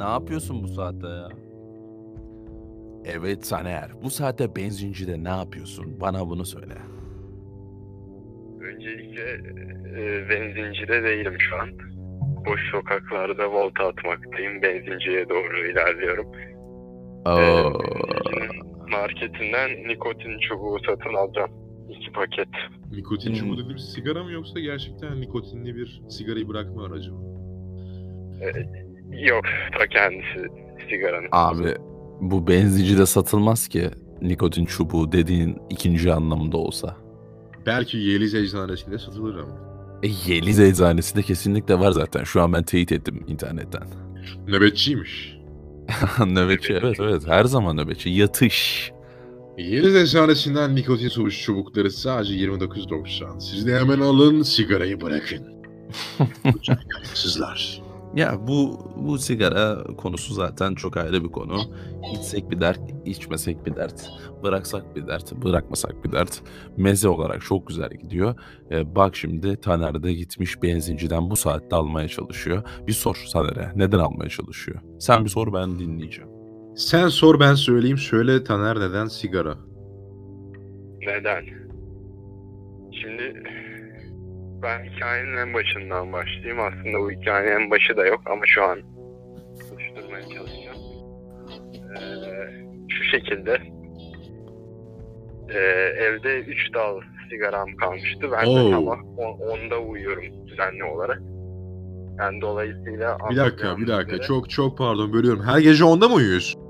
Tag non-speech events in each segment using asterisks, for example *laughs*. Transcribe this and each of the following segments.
ne yapıyorsun bu saatte ya? Evet Taner, bu saatte benzincide ne yapıyorsun? Bana bunu söyle. Öncelikle e, benzincide değilim şu an. Boş sokaklarda volta atmaktayım. Benzinciye doğru ilerliyorum. Ee, Oo, benzincinin marketinden nikotin çubuğu satın alacağım. İki paket. Nikotin Hmm. çubuğu dediğimiz sigara mı yoksa gerçekten nikotinli bir sigarayı bırakma aracı mı? Yok, ta kendisi sigaranın. abi bu benzincide satılmaz ki nikotin çubuğu dediğin ikinci anlamında olsa. Belki Yeliz eczanesinde satılır ama. E, Yeliz eczanesi de kesinlikle var zaten. Şu an ben teyit ettim internetten. *laughs* Nöbetçiymiş. *laughs* nöbetçi evet evet her zaman nöbetçi. Yatış. Yeliz eczanesinden nikotin çubuk çubukları sadece 29.90. Siz de hemen alın sigarayı bırakın. *laughs* Kayıtsızlar. Ya bu bu sigara konusu zaten çok ayrı bir konu. İçsek bir dert, içmesek bir dert. Bıraksak bir dert, bırakmasak bir dert. Meze olarak çok güzel gidiyor. Ee, bak şimdi Taner de gitmiş benzinciden bu saatte almaya çalışıyor. Bir sor Taner'e neden almaya çalışıyor? Sen bir sor ben dinleyeceğim. Sen sor ben söyleyeyim. Söyle Taner neden sigara? Neden? Şimdi ben hikayenin en başından başlayayım. Aslında bu hikayenin en başı da yok ama şu an oluşturmaya çalışacağım. Ee, şu şekilde Ee, evde 3 dal sigaram kalmıştı. Ben Oo. de sabah 10'da uyuyorum düzenli olarak. Yani dolayısıyla Bir dakika bir dakika. üzere Çok çok pardon bölüyorum. Her gece onda mı uyuyorsun?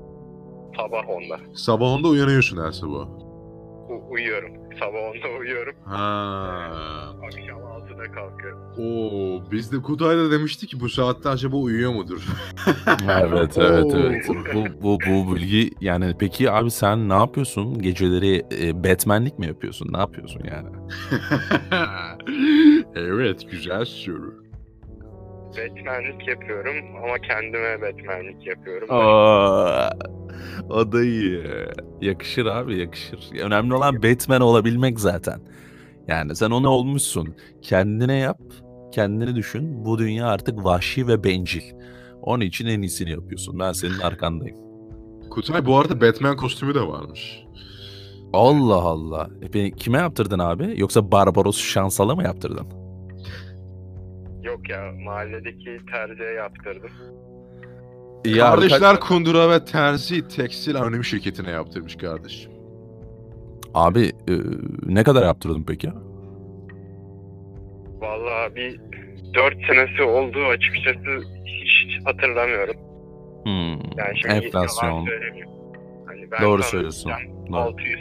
sabah 10'da Sabah onda uyanıyorsun her sabah. U- uyuyorum. Sabah 10'da uyuyorum. Ha. Akşam 6'da kalkıyorum. Oo, biz de Kutay'da demiştik ki bu saatte acaba uyuyor mudur? *laughs* Evet evet evet. Bu, bu, bu bilgi yani peki abi sen ne yapıyorsun? Geceleri e, Batman'lik mi yapıyorsun? Ne yapıyorsun yani? *laughs* evet güzel soru. Batman'lik yapıyorum ama kendime Batman'lik yapıyorum. Aa, o da iyi. Yakışır abi yakışır. Önemli olan Batman olabilmek zaten. Yani sen onu olmuşsun. Kendine yap, kendini düşün. Bu dünya artık vahşi ve bencil. Onun için en iyisini yapıyorsun. Ben senin arkandayım. Kutay bu arada Batman kostümü de varmış. Allah Allah. E kime yaptırdın abi? Yoksa Barbaros Şansal'a mı yaptırdın? Yok ya mahalledeki terziye yaptırdım. Ya Kardeşler Kundura ve Terzi Tekstil Anonim Şirketi'ne yaptırmış kardeşim. Abi e, ne kadar yaptırdın peki? Vallahi bir 4 senesi oldu açıkçası hiç hatırlamıyorum. Hmm, Yani şimdi enflasyon. söylemiyorum. Hani ben Doğru sana söylüyorsun. Doğru. 600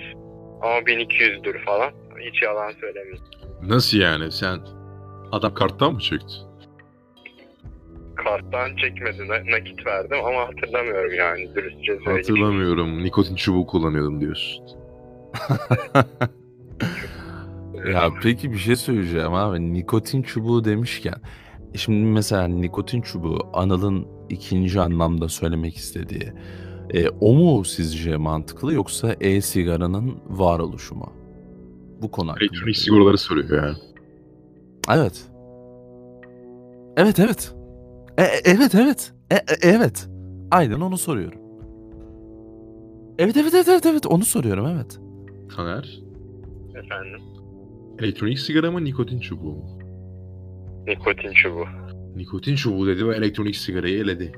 ama 1200'dür falan. Hiç yalan söylemiyorum. Nasıl yani sen adam karttan mı çekti? Karttan çekmedi na- nakit verdim ama hatırlamıyorum yani dürüstçe söyleyeyim. Hatırlamıyorum. Nikotin çubuğu kullanıyordum diyorsun. *laughs* Ya peki bir şey söyleyeceğim abi. Nikotin çubuğu demişken. Şimdi mesela nikotin çubuğu Anıl'ın ikinci anlamda söylemek istediği. e, o mu sizce mantıklı yoksa e-sigaranın varoluşu mu? Bu konu hakkında. Elektronik sigortaları soruyor yani. Evet. Evet evet. E, e- evet evet. E, e- evet. Aynen onu soruyorum. Evet evet evet evet evet onu soruyorum evet. Taner, Efendim elektronik sigara mı nikotin çubuğu mu? nikotin çubuğu. Nikotin çubuğu dedi ve elektronik sigarayı eledi.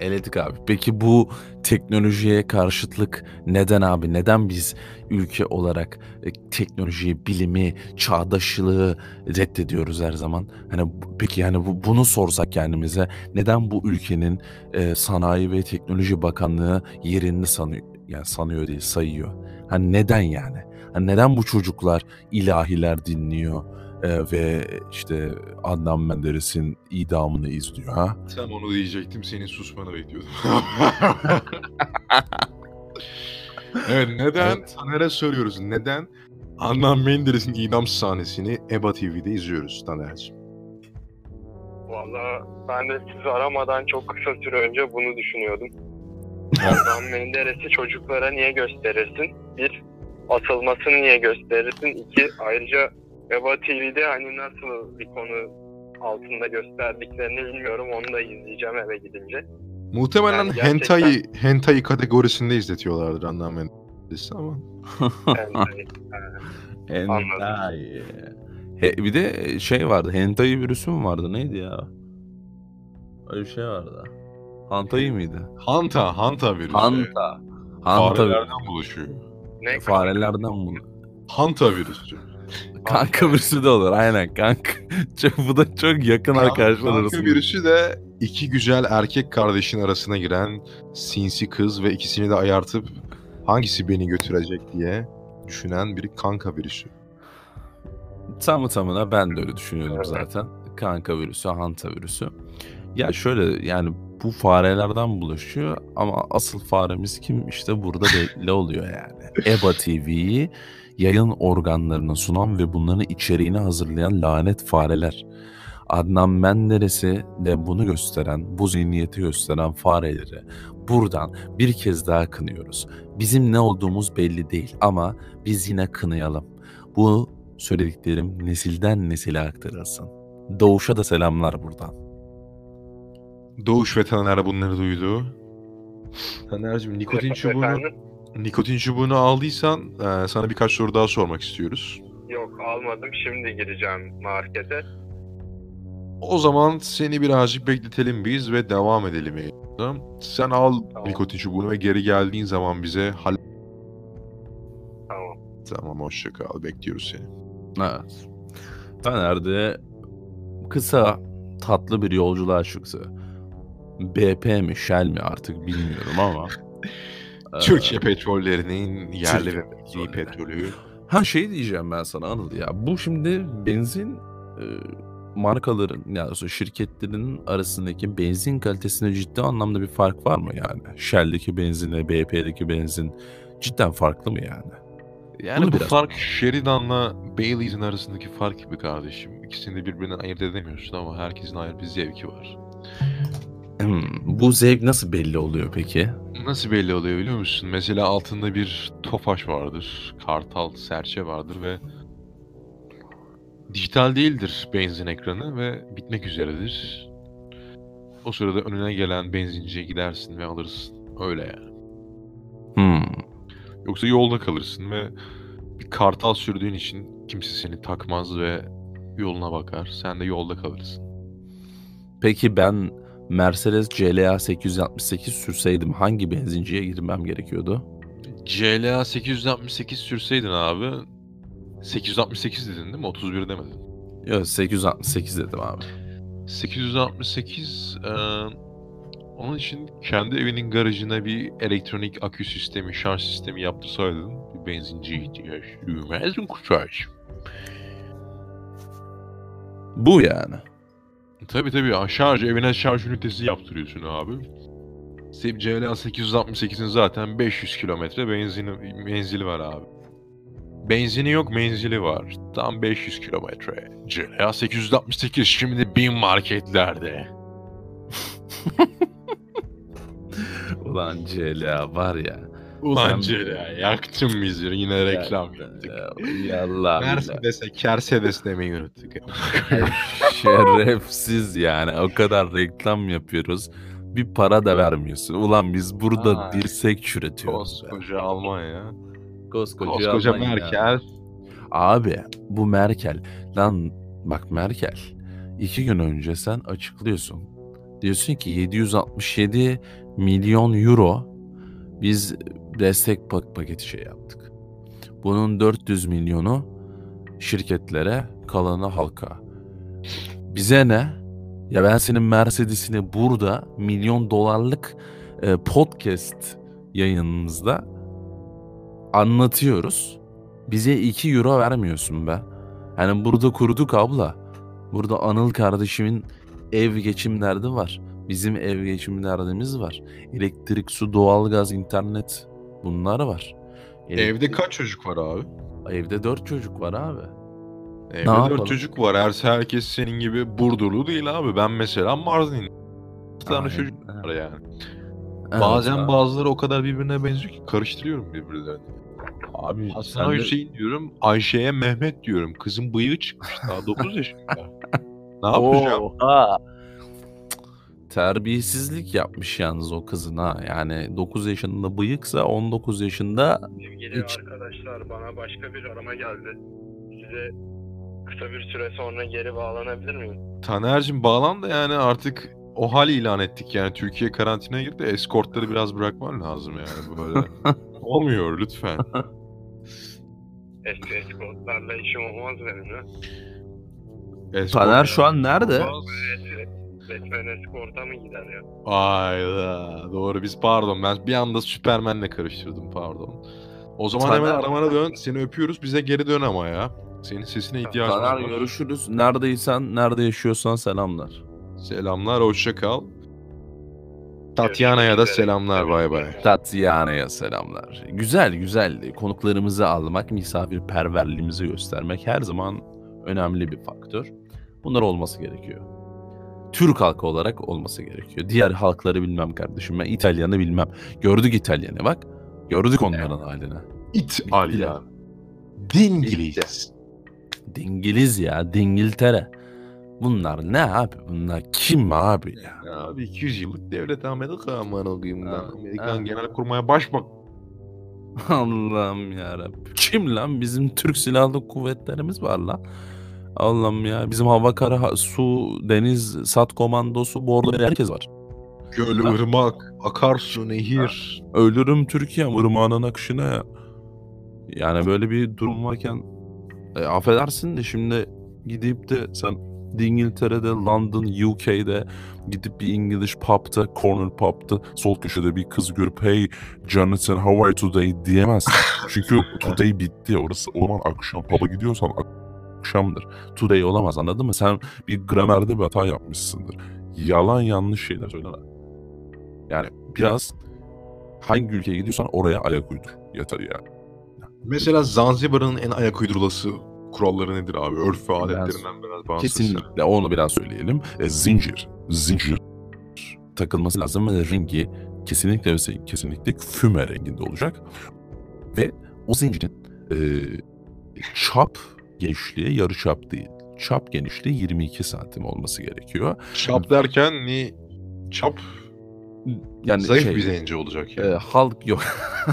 Eledik abi. Peki bu teknolojiye karşıtlık neden abi? Neden biz ülke olarak e, teknolojiyi, bilimi, çağdaşlığı reddediyoruz her zaman? Hani peki yani bu, bunu sorsak kendimize neden bu ülkenin e, Sanayi ve Teknoloji Bakanlığı yerini sanıyor? Yani sanıyor değil, sayıyor. Hani neden yani? Hani neden bu çocuklar ilahiler dinliyor e, ve işte Adnan Menderes'in idamını izliyor ha? Tam onu diyecektim. Senin susmanı bekliyordum. *laughs* evet neden? Evet. Taner'e soruyoruz. Neden? Adnan Menderes'in idam sahnesini EBA TV'de izliyoruz Taner'cim. Valla ben de sizi aramadan çok kısa süre önce bunu düşünüyordum. *laughs* Adnan Menderes'i çocuklara niye gösterirsin? Bir, atılmasını niye gösterirsin? İki, ayrıca Eva TV'de hani nasıl bir konu altında gösterdiklerini bilmiyorum. Onu da izleyeceğim eve gidince. Muhtemelen Yani gerçekten- hentai, hentai kategorisinde izletiyorlardır anlam endişesi ama. Yani, Hentai. *laughs* He, bir de şey vardı. Hentai virüsü mü vardı? Neydi ya? Öyle bir şey vardı. Hantai mıydı? Hanta, Hanta virüsü. Hanta. Hanta Farelerden bulaşıyor. ne Farelerden bunu. Hanta virüsü. Kanka virüsü de olur. Aynen kanka. *laughs* Bu da çok yakın arkadaşlar Kanka arasında. virüsü de iki güzel erkek kardeşin arasına giren sinsi kız ve ikisini de ayartıp hangisi beni götürecek diye düşünen bir kanka virüsü. Tamı tamına ben de öyle düşünüyordum Evet. zaten. Kanka virüsü, hanta virüsü. Ya şöyle yani bu farelerden bulaşıyor ama asıl faremiz kim işte burada belli oluyor yani. *laughs* EBA TV'yi yayın organlarına sunan ve bunların içeriğini hazırlayan lanet fareler. Adnan Menderes'i de bunu gösteren, bu zihniyeti gösteren fareleri buradan bir kez daha kınıyoruz. Bizim ne olduğumuz belli değil ama biz yine kınayalım. Bu söylediklerim nesilden nesile aktarılsın. Doğuş'a da selamlar buradan. Doğuş ve Taner bunları duydu. Taner'cim nikotin çubuğunu, Efendim? Nikotin çubuğunu aldıysan e, sana birkaç soru daha sormak istiyoruz. Yok almadım. Şimdi gireceğim markete. O zaman seni birazcık bekletelim biz ve devam edelim. Sen al Tamam. nikotin çubuğunu ve geri geldiğin zaman bize hal... Tamam. Tamam hoşça kal. Bekliyoruz seni. Evet. Taner de kısa tatlı bir yolculuğa çıktı. BP mi Shell mi artık bilmiyorum ama. *laughs* Ee, Türkiye petrollerinin yerli Türkiye ve milli petrolü. Ha şey diyeceğim ben sana Anıl ya. Bu şimdi benzin e, markaların yani şirketlerin arasındaki benzin kalitesinde ciddi anlamda bir fark var mı yani? Shell'deki benzinle BP'deki benzin cidden farklı mı yani? Yani Bunu bu biraz- fark Sheridan'la Bailey's'in arasındaki fark gibi kardeşim. İkisini de birbirinden ayırt edemiyorsun ama herkesin ayrı bir zevki var. Hmm, bu zevk nasıl belli oluyor peki? Nasıl belli oluyor biliyor musun? Mesela altında bir tofaş vardır, kartal, serçe vardır ve dijital değildir benzin ekranı ve bitmek üzeredir. O sırada önüne gelen benzinciye gidersin ve alırsın. Öyle yani. Hmm. Yoksa yolda kalırsın ve bir kartal sürdüğün için kimse seni takmaz ve yoluna bakar. Sen de yolda kalırsın. Peki ben Mercedes CLA 868 sürseydim hangi benzinciye girmem gerekiyordu? CLA 868 sürseydin abi 868 dedin değil mi? 31 demedin. Yok 868 dedim abi. 868 eee, onun için kendi evinin garajına bir elektronik akü sistemi, şarj sistemi yaptırsaydın bir benzinciye ihtiyaç duymazdın kuşaç. Bu yani. Tabi tabi şarj evine şarj ünitesi yaptırıyorsun abi. CLA 868'in zaten 500 kilometre benzini menzili var abi. Benzini yok menzili var. Tam 500 kilometre. CLA 868 şimdi bin marketlerde. *laughs* Ulan CLA var ya. Ulan CLA yaktın bizi yine reklam Ya- yaptık. ya- Yallah. Mercedes'e Kersedes demeyi unuttuk. *laughs* Şerefsiz yani. O kadar reklam yapıyoruz. Bir para da vermiyorsun. Ulan biz burada Ay. dirsek çürütüyoruz. be. Koskoca Almanya. Koskoca, Koskoca Almanya. Merkel. Abi bu Merkel. Lan bak Merkel. iki gün önce sen açıklıyorsun. Diyorsun ki 767 milyon euro biz destek pak- paketi şey yaptık. Bunun 400 milyonu şirketlere, kalanı halka. Bize ne? Ya ben senin Mercedes'ini burada milyon dolarlık e, podcast yayınımızda anlatıyoruz. Bize 2 euro vermiyorsun be. Yani burada kuruduk abla. Burada Anıl kardeşimin ev geçim derdi var. Bizim ev geçim derdimiz var. Elektrik, su, doğalgaz, internet bunlar var. Evde Elektrik- kaç çocuk var abi? Evde dört çocuk var abi. Evde yapalım? dört çocuk var. Her herkes senin gibi Burdurlu değil abi. Ben mesela Mardin. Bir tane Aynen. çocuk var yani. Evet Bazen abi. bazıları o kadar birbirine benziyor ki karıştırıyorum birbirlerini. Abi Hasan sen de- Hüseyin diyorum, Ayşe'ye Mehmet diyorum. Kızın bıyığı çıkmış daha *laughs* 9 yaşında. *laughs* ne yapacağım? Oha. Terbiyesizlik yapmış yalnız o kızın ha. Yani 9 yaşında bıyıksa 19 yaşında Sevgili Hiç- arkadaşlar bana başka bir arama geldi. Size kısa bir süre sonra geri bağlanabilir miyim? Taner'cim bağlan da yani artık o hal ilan ettik yani Türkiye karantinaya girdi eskortları biraz bırakman lazım yani böyle. *laughs* Olmuyor lütfen. Eski eskortlarla işim olmaz benim ya. Eskort Taner şu an nerede? Resmen eskorta mı gider ya? Ayda doğru biz pardon ben bir anda Süpermen'le karıştırdım pardon. O zaman Taner- hemen aramana dön seni öpüyoruz bize geri dön ama ya. Senin sesine ihtiyacımız Taner var. görüşürüz. Neredeysen, nerede yaşıyorsan selamlar. Selamlar hoşça kal. Tatyana'ya da selamlar bay bay. Tatyana'ya selamlar. Güzel güzel konuklarımızı almak, misafirperverliğimizi göstermek her zaman önemli bir faktör. Bunlar olması gerekiyor. Türk halkı olarak olması gerekiyor. Diğer halkları bilmem kardeşim. Ben İtalyan'ı bilmem. Gördük İtalyan'ı bak. Gördük onların halini. İtalya. Dingiliz. Dingiliz ya, Dingiltere. Bunlar ne abi? Bunlar kim abi ya? Abi 200 yıllık devlet Amerika aman okuyayım Ha, ben. Amerikan ha. Genelkurmay Başbak. *laughs* Allah'ım ya Kim lan? Bizim Türk Silahlı Kuvvetlerimiz var lan. Allah'ım ya. Bizim hava, kara, ha- su, deniz, sat komandosu, bordo herkes var. Göl, Ha. ırmak, akarsu, nehir. Ölürüm Türkiye'm ırmağının akışına ya. Yani böyle bir durum varken e, affedersin de şimdi gidip de sen İngiltere'de, London, UK'de gidip bir İngiliz pub'da, corner pub'da sol köşede bir kız görüp hey Jonathan how are you today diyemezsin. *laughs* Çünkü today bitti. Orası o zaman akşam pub'a gidiyorsan akşamdır. Today olamaz anladın mı? Sen bir gramerde bir hata yapmışsındır. Yalan yanlış şeyler söyleme. Yani biraz hangi ülkeye gidiyorsan oraya ayak uydur. Yeter yani. Mesela Zanzibar'ın en ayak uydurulası kuralları nedir abi? Örf ve adetlerinden biraz bahsetsene. Kesinlikle onu biraz söyleyelim. E, zincir. Zincir takılması lazım ve rengi kesinlikle kesinlikle füme renginde olacak. Ve o zincirin e, çap genişliği yarı çap değil. Çap genişliği 22 santim olması gerekiyor. Çap derken ni çap Yani zayıf şey, bir zenci olacak e, yani. halk yok.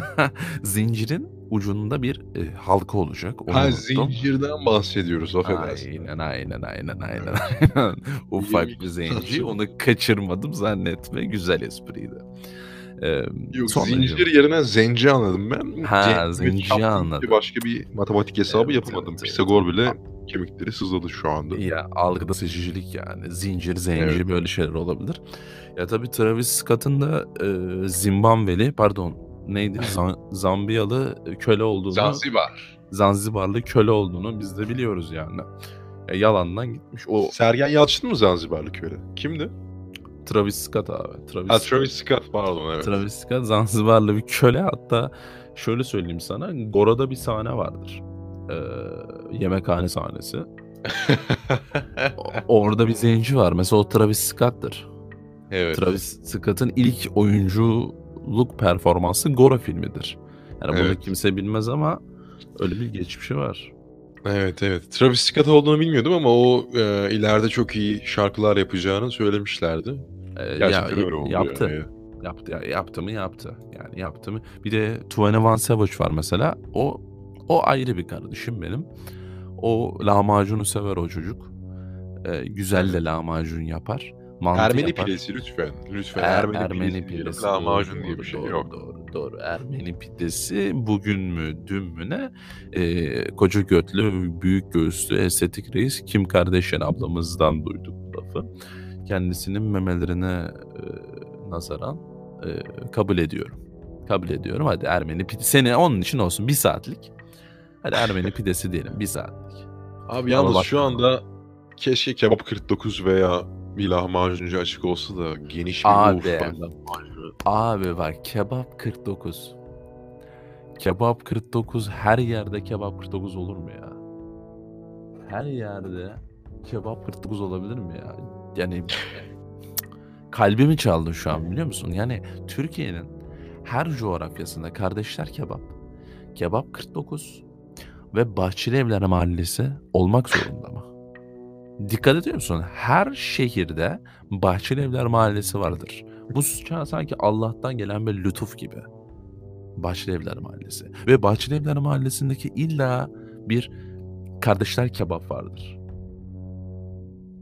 *laughs* Zincirin ucunda bir e, halka olacak. Onu ha unuttum. zincirden bahsediyoruz affedersin. Aynen aynen aynen aynen aynen. *laughs* Ufak bir zenci onu kaçırmadım zannetme güzel espriydi. Ee, Yok sonra- zincir yerine zenci anladım ben. Ha, Zen- zenci deyince anladım. Başka bir matematik hesabı Evet, yapamadım. evet, evet. Pisagor bile kemikleri sızladı şu anda. Ya algıda seçicilik yani. Zincir, zenci Evet. böyle şeyler olabilir. Ya tabii Travis Scott'ın da e, Zimbabweli pardon neydi Zam- Zambiyalı köle olduğunu Zanzibar. Zanzibarlı köle olduğunu biz de biliyoruz yani. Ya yalandan gitmiş. O Sergen Yalçın mı Zanzibarlı köle? Kimdi? Travis Scott abi. Travis, Ha Travis Scott pardon evet. Travis Scott Zanzibarlı bir köle hatta şöyle söyleyeyim sana Gora'da bir sahne vardır. Ee, yemekhane sahnesi. *laughs* Orada bir zenci var. Mesela o Travis Scott'tır. evet. Travis Scott'ın ilk oyunculuk performansı Gora filmidir. Yani bunu Evet. kimse bilmez ama öyle bir geçmişi var. Evet evet. Travis Scott olduğunu bilmiyordum ama o e, ileride çok iyi şarkılar yapacağını söylemişlerdi. Ee, Gerçekten ya- öyle oldu. Yaptı. yani. Yaptı ya yaptı mı yaptı. Yani yaptı mı. Bir de 21 Savage var mesela. O o ayrı bir kardeşim benim. O lahmacunu sever o çocuk. Ee, güzel de lahmacun yapar. Mantı Ermeni yapar. pidesi lütfen. Lütfen. Er- Ermeni, Ermeni pidesi, pidesi. Lahmacun doğru, diye bir şey doğru, yok. Doğru, doğru. Ermeni pidesi bugün mü dün mü ne? Ee, koca götlü, büyük göğüslü, estetik reis Kim Kardashian ablamızdan duyduk bu lafı. Kendisinin memelerine e, nazaran e, kabul ediyorum. Kabul ediyorum. Hadi Ermeni pidesi. Seni onun için olsun. Bir saatlik. Hadi Ermeni pidesi diyelim. Bir saatlik. Abi yalnız bak- şu anda keşke kebap 49 veya bir lahmacuncu açık olsa da geniş bir Abi. Lahmacunu. Abi bak kebap 49. Kebap 49 her yerde kebap 49 olur mu ya? Her yerde kebap 49 olabilir mi ya? Yani kalbimi çaldın şu an biliyor musun? Yani Türkiye'nin her coğrafyasında kardeşler kebap, kebap 49 ve Bahçeli Evler Mahallesi olmak zorunda mı? Dikkat ediyor musun? Her şehirde Bahçeli Evler Mahallesi vardır. Bu sanki Allah'tan gelen bir lütuf gibi. Bahçeli Evler Mahallesi. Ve Bahçeli Evler Mahallesi'ndeki illa bir kardeşler kebap vardır.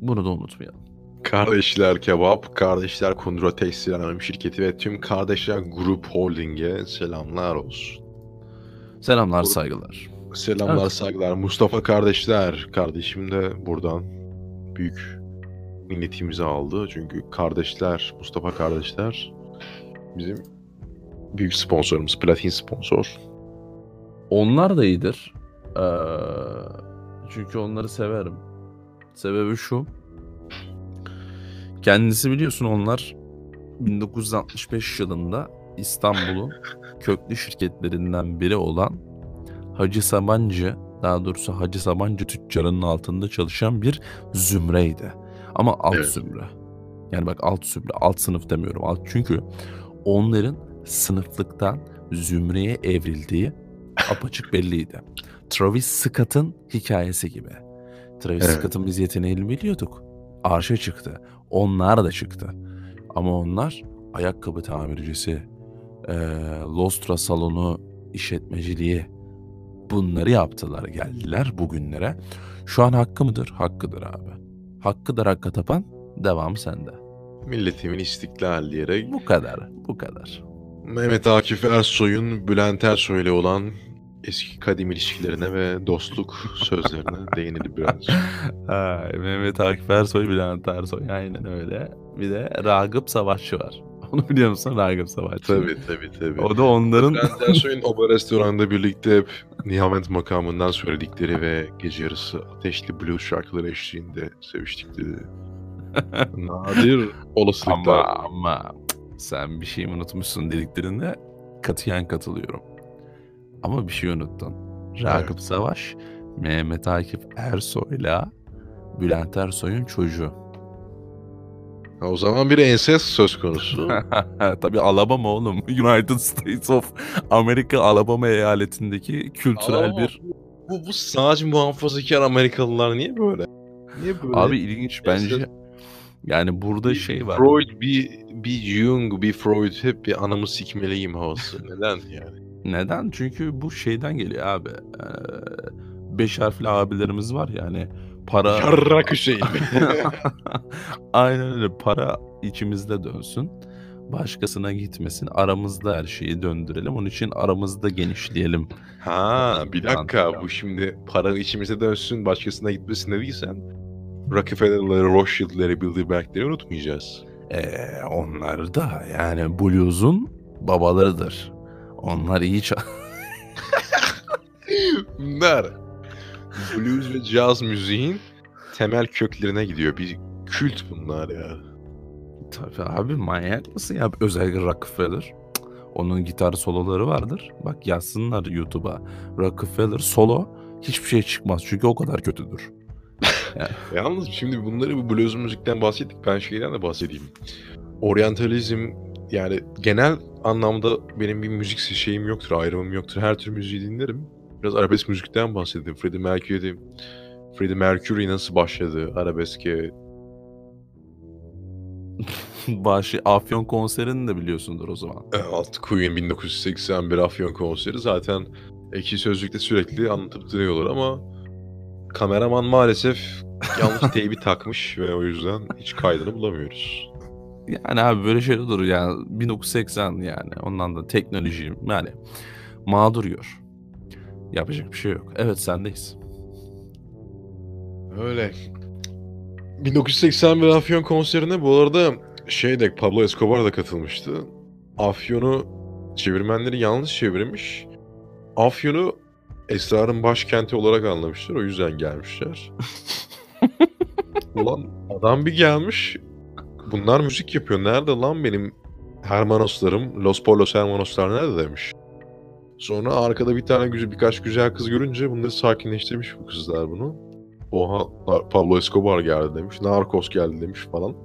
Bunu da unutmayalım. Kardeşler Kebap, Kardeşler Kundura Tekstil Anonim Şirketi ve tüm Kardeşler Grup Holding'e selamlar olsun. Selamlar, saygılar. Selamlar, Evet. saygılar. Mustafa kardeşler. Kardeşim de buradan büyük minnetimizi aldı. Çünkü kardeşler, Mustafa kardeşler bizim büyük sponsorumuz, platin sponsor. Onlar da iyidir. Ee, çünkü onları severim. Sebebi şu. Kendisi biliyorsun onlar 1965 yılında İstanbul'un *laughs* köklü şirketlerinden biri olan Hacı Sabancı, daha doğrusu Hacı Sabancı tüccarının altında çalışan bir zümreydi. Ama alt Evet. zümre. Yani bak alt zümre, alt sınıf demiyorum. Alt çünkü onların sınıflıktan zümreye evrildiği apaçık belliydi. Travis Scott'ın hikayesi gibi. Travis Evet. Scott'ın biz yeteneğini biliyorduk. Arşa çıktı. Onlar da çıktı. Ama onlar ayakkabı tamircisi, eee Lostra salonu işletmeciliği bunları yaptılar. Geldiler bugünlere. Şu an hakkı mıdır? Hakkıdır abi. Hakkıdır hakka tapan devamı sende. Milletimin istiklal diyerek Bu kadar. Bu kadar. Mehmet Akif Ersoy'un Bülent Ersoy ile olan eski kadim ilişkilerine ve dostluk *laughs* sözlerine değinildi biraz. Ha, Mehmet Akif Ersoy, Bülent Ersoy. Aynen öyle. Bir de Ragıp Savaşçı var. Onu biliyor musun Ragıp Savaşçı? tabii tabii tabii. O da onların... Bülent Ersoy'un Oba restoranda birlikte hep Nihamet makamından söyledikleri ve gece yarısı ateşli blues şarkıları eşliğinde seviştikleri *laughs* nadir olasılıklar. ama ama sen bir şey unutmuşsun dediklerinde katiyen katılıyorum. Ama bir şey unuttun. Ragıp Evet. Savaş, Mehmet Akif Ersoy'la Bülent Ersoy'un çocuğu. Ha, o zaman bir ensest söz konusu. *laughs* Tabii Alabama oğlum. *laughs* United States of America Alabama eyaletindeki kültürel Alabama. bir... bu, bu sadece muhafazakar Amerikalılar niye böyle? Niye böyle? Abi ilginç bence. Yani burada Bir şey var. Freud, bir, bir Jung, bir Freud hep bir anamı sikmeliyim havası. *laughs* Neden yani? Neden? Çünkü bu şeyden geliyor abi. Ee, beş harfli abilerimiz var yani para... Yarrak Hüseyin. *laughs* Aynen öyle para içimizde dönsün. Başkasına gitmesin. Aramızda her şeyi döndürelim. Onun için aramızda genişleyelim. ha bir dakika bu şimdi para içimize dönsün başkasına gitmesin dediysen Rockefeller'ları, Rothschild'leri, Bilderberg'leri unutmayacağız. Ee, onlar da yani blues'un babalarıdır. Onlar iyi çal... Bunlar blues ve caz müziğin temel köklerine gidiyor. Bir kült bunlar ya. Tabii abi manyak mısın ya? Özellikle Rockefeller. Onun gitar soloları vardır. Bak yazsınlar YouTube'a. Rockefeller solo hiçbir şey çıkmaz. Çünkü o kadar kötüdür. *laughs* Yalnız şimdi bunları bu blues müzikten bahsettik. Ben şeyden de bahsedeyim. Oryantalizm yani genel anlamda benim bir müzik şeyim yoktur, ayrımım yoktur. Her tür müziği dinlerim. Biraz arabesk müzikten bahsedeyim. Freddie Mercury, Freddie Mercury nasıl başladı arabeske? *laughs* Başı Afyon konserini de biliyorsundur o zaman. E, Alt Queen 1981 Afyon konseri zaten iki sözlükte sürekli anlatıp duruyorlar ama kameraman maalesef yanlış *laughs* teybi takmış ve o yüzden hiç kaydını bulamıyoruz. Yani abi böyle şey olur yani 1980 yani ondan da teknoloji yani mağdur yor. Yapacak bir şey yok. Evet sendeyiz. Öyle. 1981 Afyon konserine bu arada şey de Pablo Escobar da katılmıştı. Afyon'u çevirmenleri yanlış çevirmiş. Afyon'u esrarın başkenti olarak anlamışlar. O yüzden gelmişler. *laughs* Ulan adam bir gelmiş. Bunlar müzik yapıyor. Nerede lan benim Hermanoslarım? Los Polos Hermanoslar nerede demiş. Sonra arkada bir tane güzel birkaç güzel kız görünce bunları sakinleştirmiş bu kızlar bunu. Oha Pablo Escobar geldi demiş. Narcos geldi demiş falan.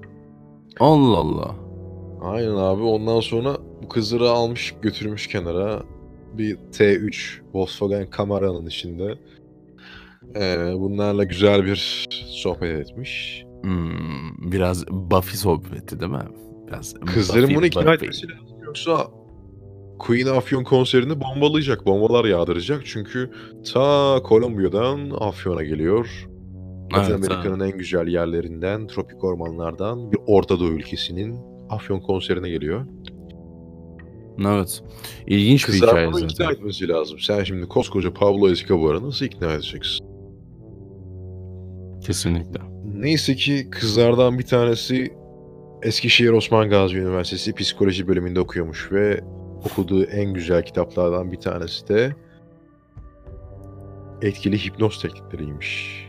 Allah Allah. Aynen abi ondan sonra bu kızları almış götürmüş kenara. Bir T3 Volkswagen Camara'nın içinde. Ee, bunlarla güzel bir sohbet etmiş. Hmm, biraz Buffy sohbeti değil mi? Biraz Kızların Buffy, bunu ikna etmesi lazım. Yoksa Queen Afyon konserini bombalayacak, bombalar yağdıracak. Çünkü ta Kolombiya'dan Afyon'a geliyor. Latin Evet, Amerika'nın en güzel yerlerinden, tropik ormanlardan bir Orta Doğu ülkesinin Afyon konserine geliyor. Evet. İlginç bir Kızlar hikaye bunu ikna zaten. etmesi lazım. Sen şimdi koskoca Pablo Escobar'ı nasıl ikna edeceksin? Kesinlikle. Neyse ki kızlardan bir tanesi Eskişehir Osman Gazi Üniversitesi Psikoloji bölümünde okuyormuş ve okuduğu en güzel kitaplardan bir tanesi de etkili hipnoz teknikleriymiş.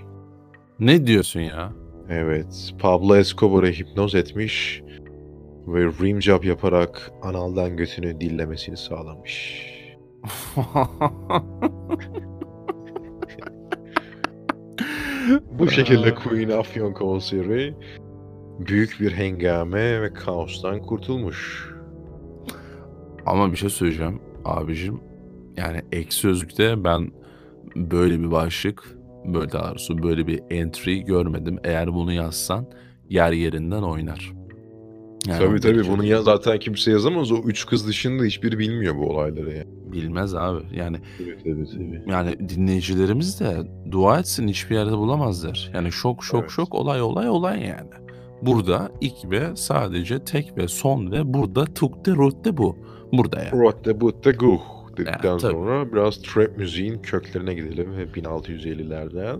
Ne diyorsun ya? Evet, Pablo Escobar'ı hipnoz etmiş ve rim job yaparak analdan götünü dillemesini sağlamış. *laughs* Bu şekilde Queen Afyon konseri büyük bir hengame ve kaostan kurtulmuş. Ama bir şey söyleyeceğim abicim. Yani ek sözlükte ben böyle bir başlık, böyle daha doğrusu böyle bir entry görmedim. Eğer bunu yazsan yer yerinden oynar. Yani tabii tabii bunu ya zaten kimse yazamaz. O üç kız dışında hiçbiri bilmiyor bu olayları yani. bilmez abi. Yani Evet evet tabii. yani dinleyicilerimiz de dua etsin hiçbir yerde bulamazlar. Yani şok şok Evet. şok olay olay olay yani. Burada ilk ve sadece tek ve son ve burada tukte rutte bu. Burada yani. Rotte butte guh dedikten Ya, tabii. sonra biraz trap müziğin köklerine gidelim ve 1650'lerden.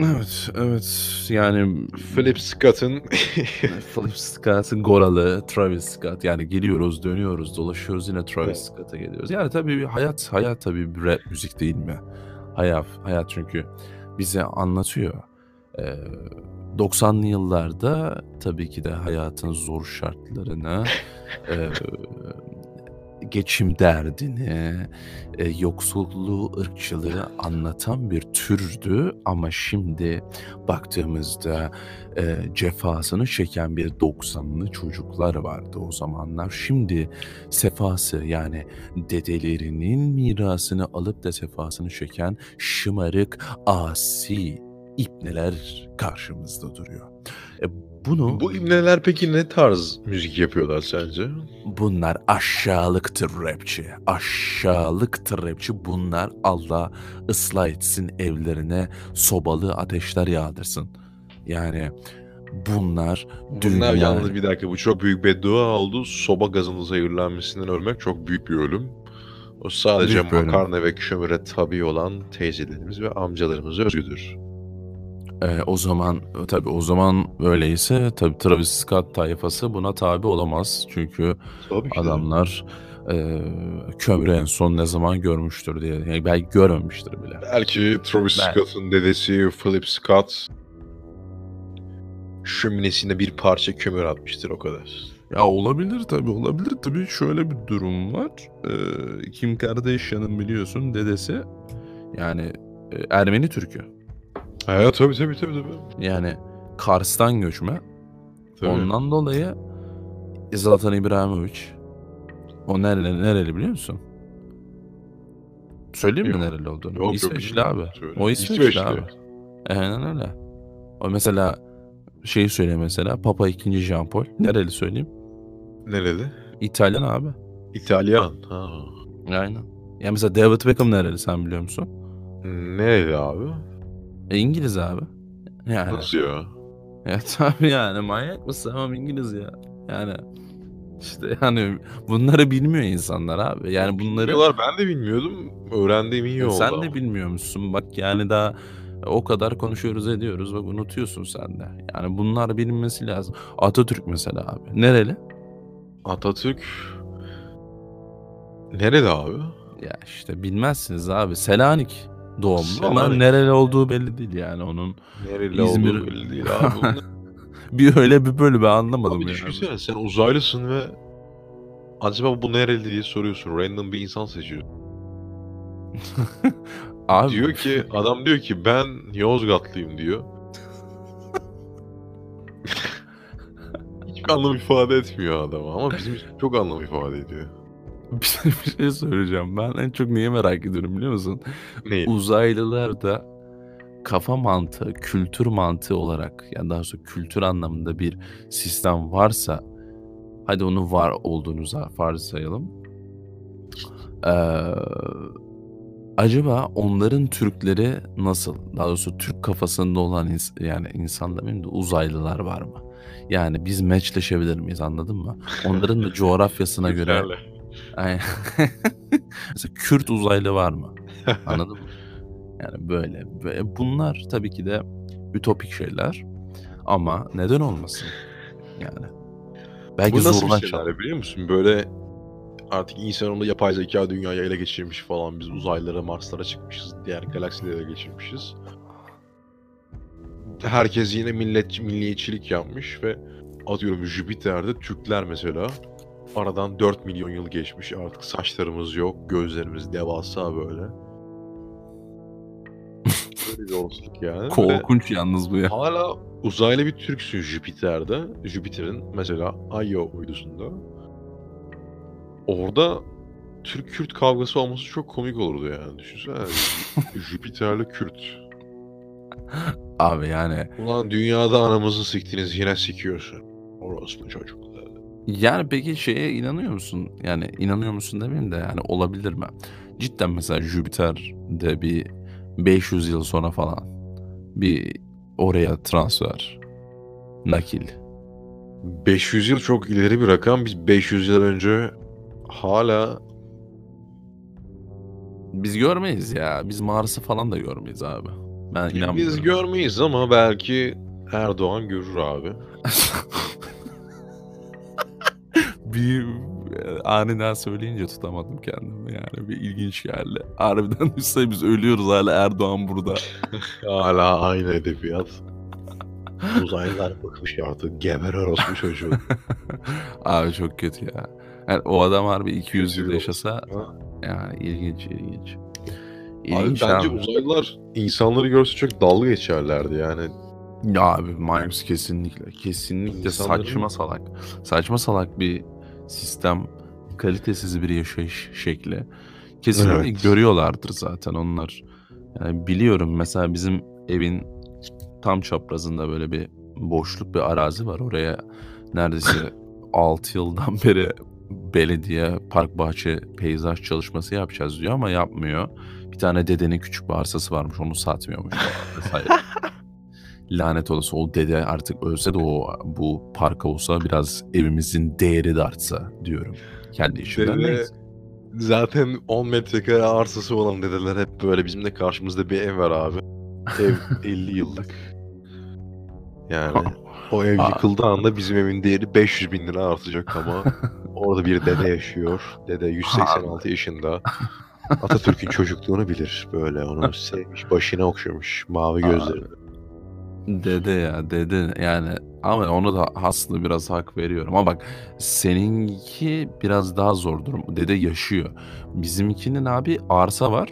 Evet, evet. Yani Philip Scott'ın *laughs* Philip Scott'ın Goralı, Travis Scott. Yani geliyoruz, dönüyoruz, dolaşıyoruz yine Travis Evet. Scott'a geliyoruz. Yani tabii bir hayat, hayat tabii bir rap müzik değil mi? Hayat, hayat çünkü bize anlatıyor. Ee, 90'lı yıllarda tabii ki de hayatın zor şartlarını, *laughs* e, geçim derdini, e, yoksulluğu, ırkçılığı anlatan bir türdü ama şimdi baktığımızda e, cefasını çeken bir 90'lı çocuklar vardı o zamanlar. Şimdi sefası yani dedelerinin mirasını alıp da sefasını çeken şımarık, asi ipneler karşımızda duruyor. E, bunu bu imleler peki ne tarz müzik yapıyorlar sence? Bunlar aşağılıktır rapçi. Aşağılıktır rapçi. Bunlar Allah ıslah etsin evlerine sobalı ateşler yağdırsın. Yani bunlar Bunlar dünya... yalnız bir dakika bu çok büyük beddua oldu. Soba gazının zehirlenmesinden ölmek çok büyük bir ölüm. O sadece Büyük bir ölüm. makarna ve kömüre tabi olan teyzelerimiz ve amcalarımıza özgüdür. Ee, o zaman tabii o zaman öyleyse tabii Travis Scott tayfası buna tabi olamaz. Çünkü Tabii ki adamlar e, kömürü en son ne zaman görmüştür diye. Yani belki görmemiştir bile. Belki Travis Ben- Scott'ın dedesi Philip Scott şöminesine bir parça kömür atmıştır o kadar. Ya olabilir tabii olabilir tabii şöyle bir durum var. Ee, Kim Kardashian'ın biliyorsun dedesi yani e, Ermeni Türk'ü. Ha tabii tabii tabii tabii. Yani Kars'tan göçme. tabii. Ondan dolayı Zlatan İbrahimovic o nereli, nereli biliyor musun? Söyleyeyim mi Yok. nereli olduğunu? Yok, yok, İsveçli bilmiyorum. abi. Söyle. O İsveçli, İsveçli. abi. Aynen öyle. O mesela şeyi söyle mesela Papa 2. Jean Paul. Nereli söyleyeyim? Nereli? İtalyan abi. İtalyan. Ha. Aynen. Ya mesela David Beckham nereli sen biliyor musun? Nereli abi? E, İngiliz abi. Yani. Nasıl ya? Ya *laughs* tabii yani manyak mısın ama İngiliz ya. Yani işte yani bunları bilmiyor insanlar abi. Yani bunları Bilmiyorlar, ben de bilmiyordum. Öğrendiğim iyi oldu. sen de ama. bilmiyor musun? Bak yani daha o kadar konuşuyoruz ediyoruz bak unutuyorsun sen de. Yani bunlar bilinmesi lazım. Atatürk mesela abi. Nereli? Atatürk nerede abi? Ya işte bilmezsiniz abi. Selanik doğumlu ama Selanik. nereli olduğu belli değil yani onun. Nereli İzmir- olduğu belli değil abi. *laughs* Bir öyle bir böyle ben anlamadım abi yani. düşünsene sen uzaylısın ve acaba bu nereli diye soruyorsun. Random bir insan seçiyor. *laughs* Abi Diyor ki adam diyor ki ben Yozgatlıyım diyor. *laughs* Hiçbir anlam ifade etmiyor adam ama bizim için çok anlam ifade ediyor. *laughs* bir, bir şey söyleyeceğim. Ben en çok neyi merak ediyorum biliyor musun? Neyi? Uzaylılar da kafa mantığı, kültür mantığı olarak yani daha doğrusu kültür anlamında bir sistem varsa hadi onu var olduğunu za- varsayalım. Ee, acaba onların Türkleri nasıl? Daha doğrusu Türk kafasında olan ins- yani insan demeyeyim de uzaylılar var mı? Yani biz meçleşebilir miyiz anladın mı? Onların da *laughs* coğrafyasına göre. Aynen. *laughs* Mesela Kürt uzaylı var mı? *laughs* Anladın mı? Yani böyle. Ve bunlar tabii ki de ütopik şeyler. Ama neden olmasın? Yani. Belki Bu nasıl bir senaryo biliyor musun? Böyle artık insanoğlu yapay zeka dünyayı ele geçirmiş falan. Biz uzaylara, Marslara çıkmışız. Diğer galaksileri ele geçirmişiz. Herkes yine millet, milliyetçilik yapmış ve atıyorum Jüpiter'de Türkler mesela aradan 4 milyon yıl geçmiş. Artık saçlarımız yok, gözlerimiz devasa böyle. Böyle bir olasılık yani. Korkunç yalnız bu ya. Hala uzaylı bir Türksün Jüpiter'de. Jüpiter'in mesela Io uydusunda. Orada Türk-Kürt kavgası olması çok komik olurdu yani. Düşünsene. *laughs* Jüpiter'le Kürt. Abi yani. Ulan dünyada anamızı siktiniz yine sikiyorsun. Orospu çocuklar. Yani peki şeye inanıyor musun? Yani inanıyor musun demeyeyim de yani olabilir mi? Cidden mesela Jüpiter'de bir 500 yıl sonra falan bir oraya transfer, nakil. 500 yıl çok ileri bir rakam. Biz 500 yıl önce hala Biz görmeyiz ya. Biz Mars'ı falan da görmeyiz abi. Ben inanmıyorum. biz görmeyiz ama belki Erdoğan görür abi. *laughs* bir e, aniden söyleyince tutamadım kendimi yani. Bir ilginç geldi. *laughs* Harbiden üstte biz ölüyoruz hala Erdoğan burada. *laughs* Hala aynı edebiyat. Uzaylılar bıkmış artık. Geber orospu çocuğu. *laughs* Abi çok kötü ya. Yani o adam harbi 200 yıl Kötü yaşasa Ha. yani ilginç ilginç. Abi İlginç bence abi. uzaylılar insanları görse çok dalga geçerlerdi yani. Ya abi Miles kesinlikle. Kesinlikle İnsanların- saçma salak. Saçma salak bir sistem. Kalitesiz bir yaşayış şekli. Kesinlikle Evet. görüyorlardır zaten onlar. Yani biliyorum mesela bizim evin tam çaprazında böyle bir boşluk bir arazi var. Oraya neredeyse *laughs* 6 yıldan beri belediye park bahçe peyzaj çalışması yapacağız diyor ama yapmıyor. Bir tane dedenin küçük bir arsası varmış onu satmıyormuş. vesaire. *laughs* Lanet olası o dede artık ölse de o bu parka olsa biraz evimizin değeri de artsa diyorum. Kendi. Dede- Neyse. Zaten 10 metrekare arsası olan dedeler hep böyle bizim de karşımızda bir ev var abi. Ev *laughs* 50 yıllık. Yani *laughs* o ev yıkıldığı anda bizim evin değeri 500 bin lira artacak ama *laughs* orada bir dede yaşıyor. Dede 186 yaşında. Atatürk'ün çocukluğunu bilir böyle onu sevmiş başına okşamış mavi gözlerini. Dede ya dede yani ama ona da aslında biraz hak veriyorum ama bak seninki biraz daha zor durum. Dede yaşıyor. Bizimkinin abi arsa var.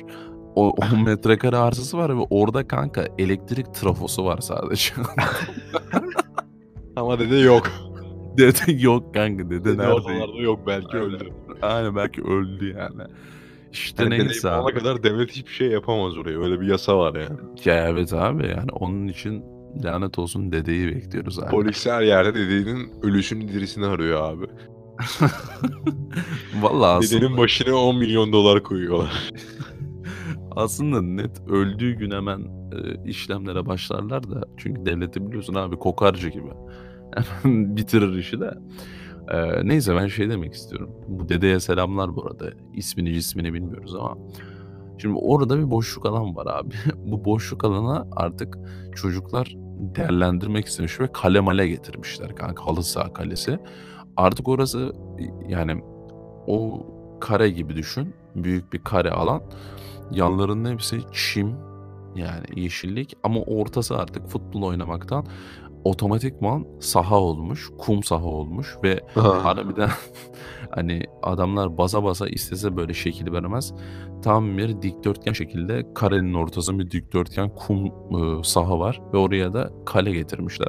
O *laughs* 10 metrekare arsası var ve orada kanka elektrik trafosu var sadece. Ama dede yok. *laughs* dede yok kanka dede Dede nerede? ortalarda yok belki Aynen. öldü. Aynen belki öldü yani. İşte Yani neyse abi. kadar devlet hiçbir şey yapamaz oraya. Öyle bir yasa var yani. Ya evet abi yani onun için lanet olsun dedeyi bekliyoruz abi. Polis her yerde dedenin ölüsünü dirisini arıyor abi. *laughs* Vallahi aslında, Dedenin başına 10 milyon dolar koyuyorlar. *laughs* aslında net öldüğü gün hemen e, işlemlere başlarlar da çünkü devleti biliyorsun abi kokarca gibi. *laughs* Hemen bitirir işi de. E, neyse ben şey demek istiyorum. Bu dedeye selamlar bu arada. İsmini cismini bilmiyoruz ama. Şimdi orada bir boşluk alan var abi. Bu boşluk alana artık çocuklar değerlendirmek istemiş ve kale male getirmişler kanka. Halı saha kalesi. Artık orası yani o kare gibi düşün. Büyük bir kare alan. Yanlarının hepsi çim yani yeşillik ama ortası artık futbol oynamaktan otomatikman saha olmuş, kum saha olmuş ve harbiden *laughs* hani adamlar basa basa istese böyle şekil veremez. Tam bir dikdörtgen şekilde karenin ortasında bir dikdörtgen kum e, saha var ve oraya da kale getirmişler.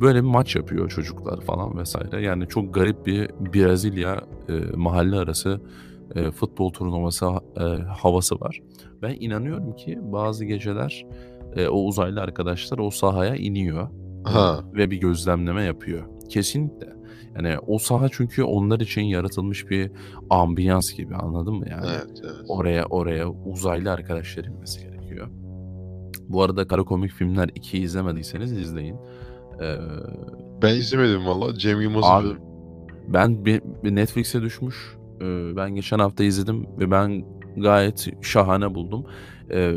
Böyle bir maç yapıyor çocuklar falan vesaire. Yani çok garip bir Brezilya e, mahalle arası e, futbol turnuvası e, havası var. Ben inanıyorum ki bazı geceler e, o uzaylı arkadaşlar o sahaya iniyor Ha. ve bir gözlemleme yapıyor. Kesinlikle. Yani o saha çünkü onlar için yaratılmış bir ambiyans gibi anladın mı yani? Evet, evet. Oraya oraya uzaylı arkadaşlar inmesi gerekiyor. Bu arada kara komik filmler 2'yi izlemediyseniz izleyin. Ee, Ben izlemedim valla. Cem Yılmaz'ı Abi ben bir, bir Netflix'e düşmüş. Ee, ben geçen hafta izledim ve ben gayet şahane buldum. Ee,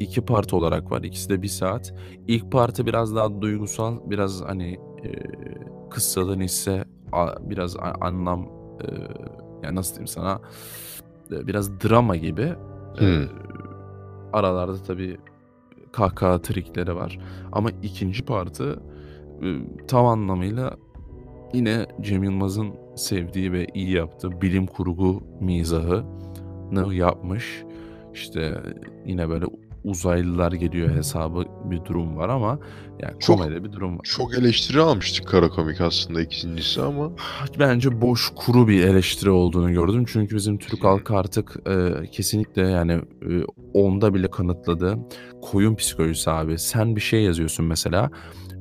iki part olarak var. İkisi de bir saat. İlk partı biraz daha duygusal, biraz hani e, kıssadan ise a- biraz a- anlam e, yani nasıl diyeyim sana e, biraz drama gibi. Ee, Hmm. aralarda tabii kahkaha trikleri var. Ama ikinci partı e, tam anlamıyla yine Cem Yılmaz'ın sevdiği ve iyi yaptığı bilim kurgu mizahını yapmış. İşte yine böyle uzaylılar geliyor hesabı bir durum var ama yani Çok- komedi bir durum var. çok eleştiri almıştık kara komik aslında ikincisi ama Bence boş kuru bir eleştiri olduğunu gördüm. Çünkü bizim Türk halkı artık e, kesinlikle yani e, onda bile kanıtladı. Koyun psikolojisi abi. Sen bir şey yazıyorsun mesela.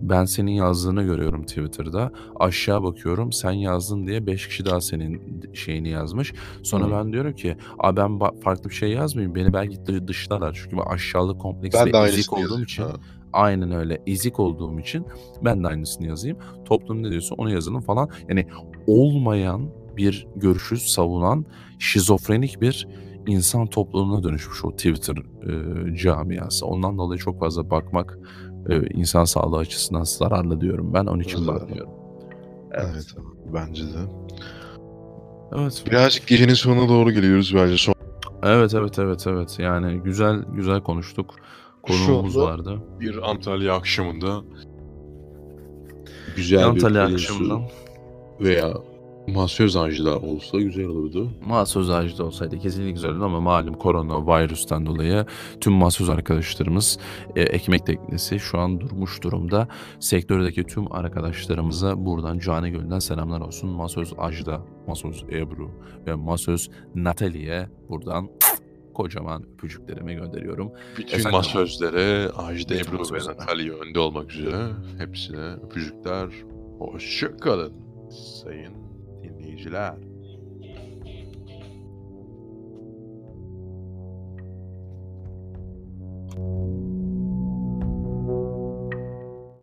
Ben senin yazdığını görüyorum Twitter'da. Aşağı bakıyorum sen yazdın diye 5 kişi daha senin şeyini yazmış. Sonra Hı. ben diyorum ki Aa, ben farklı bir şey yazmayayım. Beni belki dı- dışlarlar. Çünkü ben aşağılık de ezik olduğum yazayım. için. Ha. Aynen öyle. Ezik olduğum için ben de aynısını yazayım. Toplum ne diyorsa onu yazalım falan. Yani olmayan bir görüşü savunan şizofrenik bir insan topluluğuna dönüşmüş o Twitter e, camiası. Ondan dolayı çok fazla bakmak e, insan sağlığı açısından zararlı diyorum ben. Onun için bakmıyorum. Evet. Evet. bence de. Evet. Birazcık gecenin sonuna doğru geliyoruz bence. Son Evet evet evet evet. Yani güzel güzel konuştuk. Konuğumuz vardı. bir Antalya akşamında güzel Antalya bir akşamından. veya masöz da olsa güzel olurdu. Masöz ağacı olsaydı kesinlikle güzel olurdu ama malum korona virüsten dolayı tüm masöz arkadaşlarımız e, ekmek teknesi şu an durmuş durumda. Sektördeki tüm arkadaşlarımıza buradan Cane Göl'den selamlar olsun. Masöz Ajda, Masöz Ebru ve Masöz Natalie'ye buradan kocaman öpücüklerimi gönderiyorum. Bütün Efendim? masözlere, Ajda Ebru ve. Natalya önde olmak üzere hepsine öpücükler. Hoşça kalın sayın vigilar.